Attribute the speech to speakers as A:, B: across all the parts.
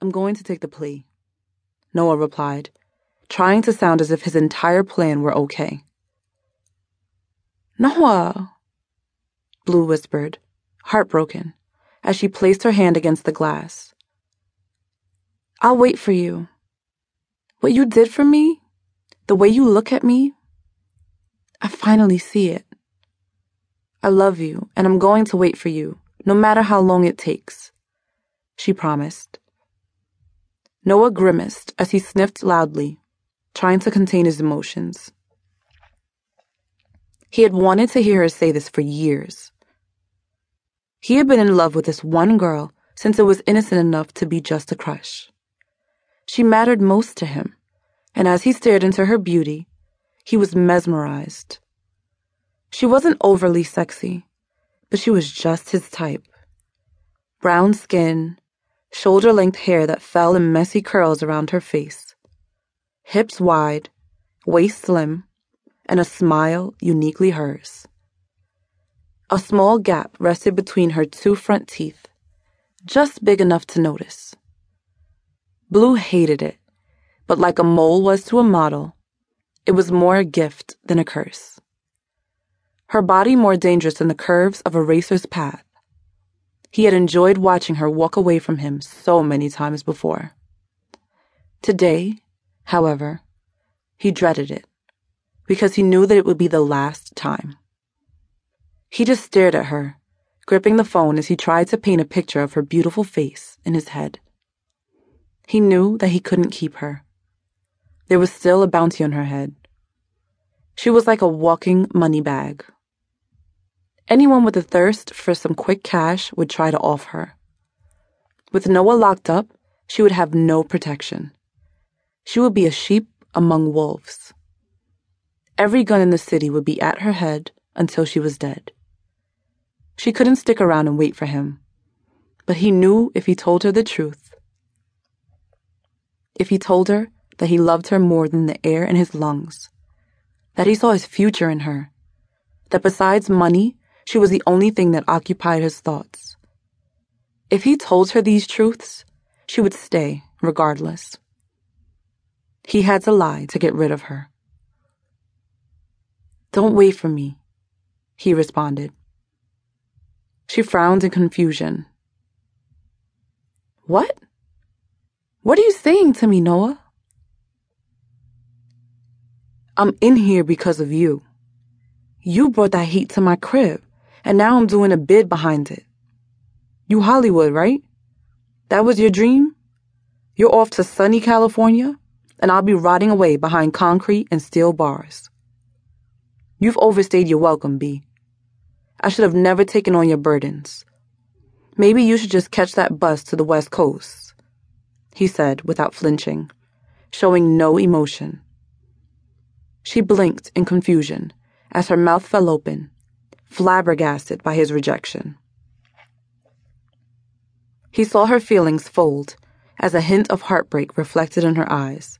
A: I'm going to take the plea, Noah replied, trying to sound as if his entire plan were okay.
B: Noah,
A: Bleu whispered, heartbroken, as she placed her hand against the glass.
B: I'll wait for you. What you did for me, the way you look at me, I finally see it. I love you, and I'm going to wait for you, no matter how long it takes, she promised.
A: Noah grimaced as he sniffed loudly, trying to contain his emotions. He had wanted to hear her say this for years. He had been in love with this one girl since it was innocent enough to be just a crush. She mattered most to him, and as he stared into her beauty, he was mesmerized. She wasn't overly sexy, but she was just his type. Brown skin, shoulder length hair that fell in messy curls around her face, hips wide, waist slim, and a smile uniquely hers. A small gap rested between her two front teeth, just big enough to notice. Bleu hated it, but like a mole was to a model, it was more a gift than a curse. Her body more dangerous than the curves of a racer's path. He had enjoyed watching her walk away from him so many times before. Today, however, he dreaded it because he knew that it would be the last time. He just stared at her, gripping the phone as he tried to paint a picture of her beautiful face in his head. He knew that he couldn't keep her. There was still a bounty on her head. She was like a walking money bag. Anyone with a thirst for some quick cash would try to off her. With Noah locked up, she would have no protection. She would be a sheep among wolves. Every gun in the city would be at her head until she was dead. She couldn't stick around and wait for him, but he knew if he told her the truth. If he told her that he loved her more than the air in his lungs, that he saw his future in her, that besides money, she was the only thing that occupied his thoughts. If he told her these truths, she would stay regardless. He had to lie to get rid of her. Don't wait for me, he responded. She frowned in confusion.
B: What? What are you saying to me, Noah?
A: I'm in here because of you. You brought that heat to my crib and now I'm doing a bid behind it. You Hollywood, right? That was your dream? You're off to sunny California, and I'll be rotting away behind concrete and steel bars. You've overstayed your welcome, B. I should have never taken on your burdens. Maybe you should just catch that bus to the West Coast, he said without flinching, showing no emotion. She blinked in confusion as her mouth fell open flabbergasted by his rejection. He saw her feelings fold as a hint of heartbreak reflected in her eyes,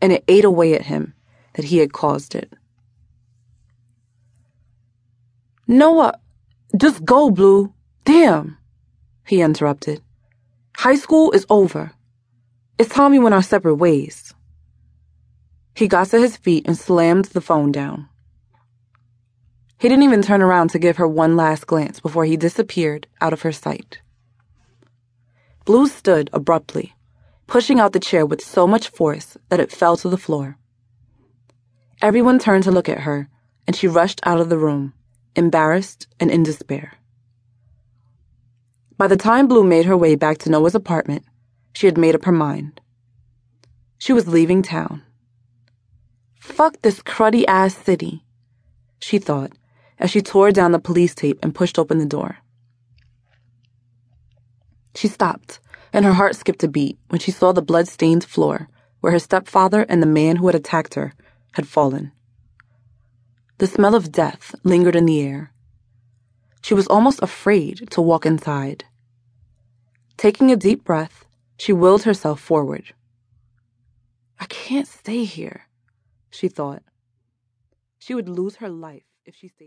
A: and it ate away at him that he had caused it.
B: Noah, just go, Bleu. Damn, he interrupted. High school is over. It's time we went our separate ways.
A: He got to his feet and slammed the phone down. He didn't even turn around to give her one last glance before he disappeared out of her sight. Bleu stood abruptly, pushing out the chair with so much force that it fell to the floor. Everyone turned to look at her, and she rushed out of the room, embarrassed and in despair. By the time Bleu made her way back to Noah's apartment, she had made up her mind. She was leaving town. Fuck this cruddy ass city, she thought as she tore down the police tape and pushed open the door. She stopped, and her heart skipped a beat when she saw the blood-stained floor where her stepfather and the man who had attacked her had fallen. The smell of death lingered in the air. She was almost afraid to walk inside. Taking a deep breath, she willed herself forward. I can't stay here, she thought. She would lose her life if she stayed.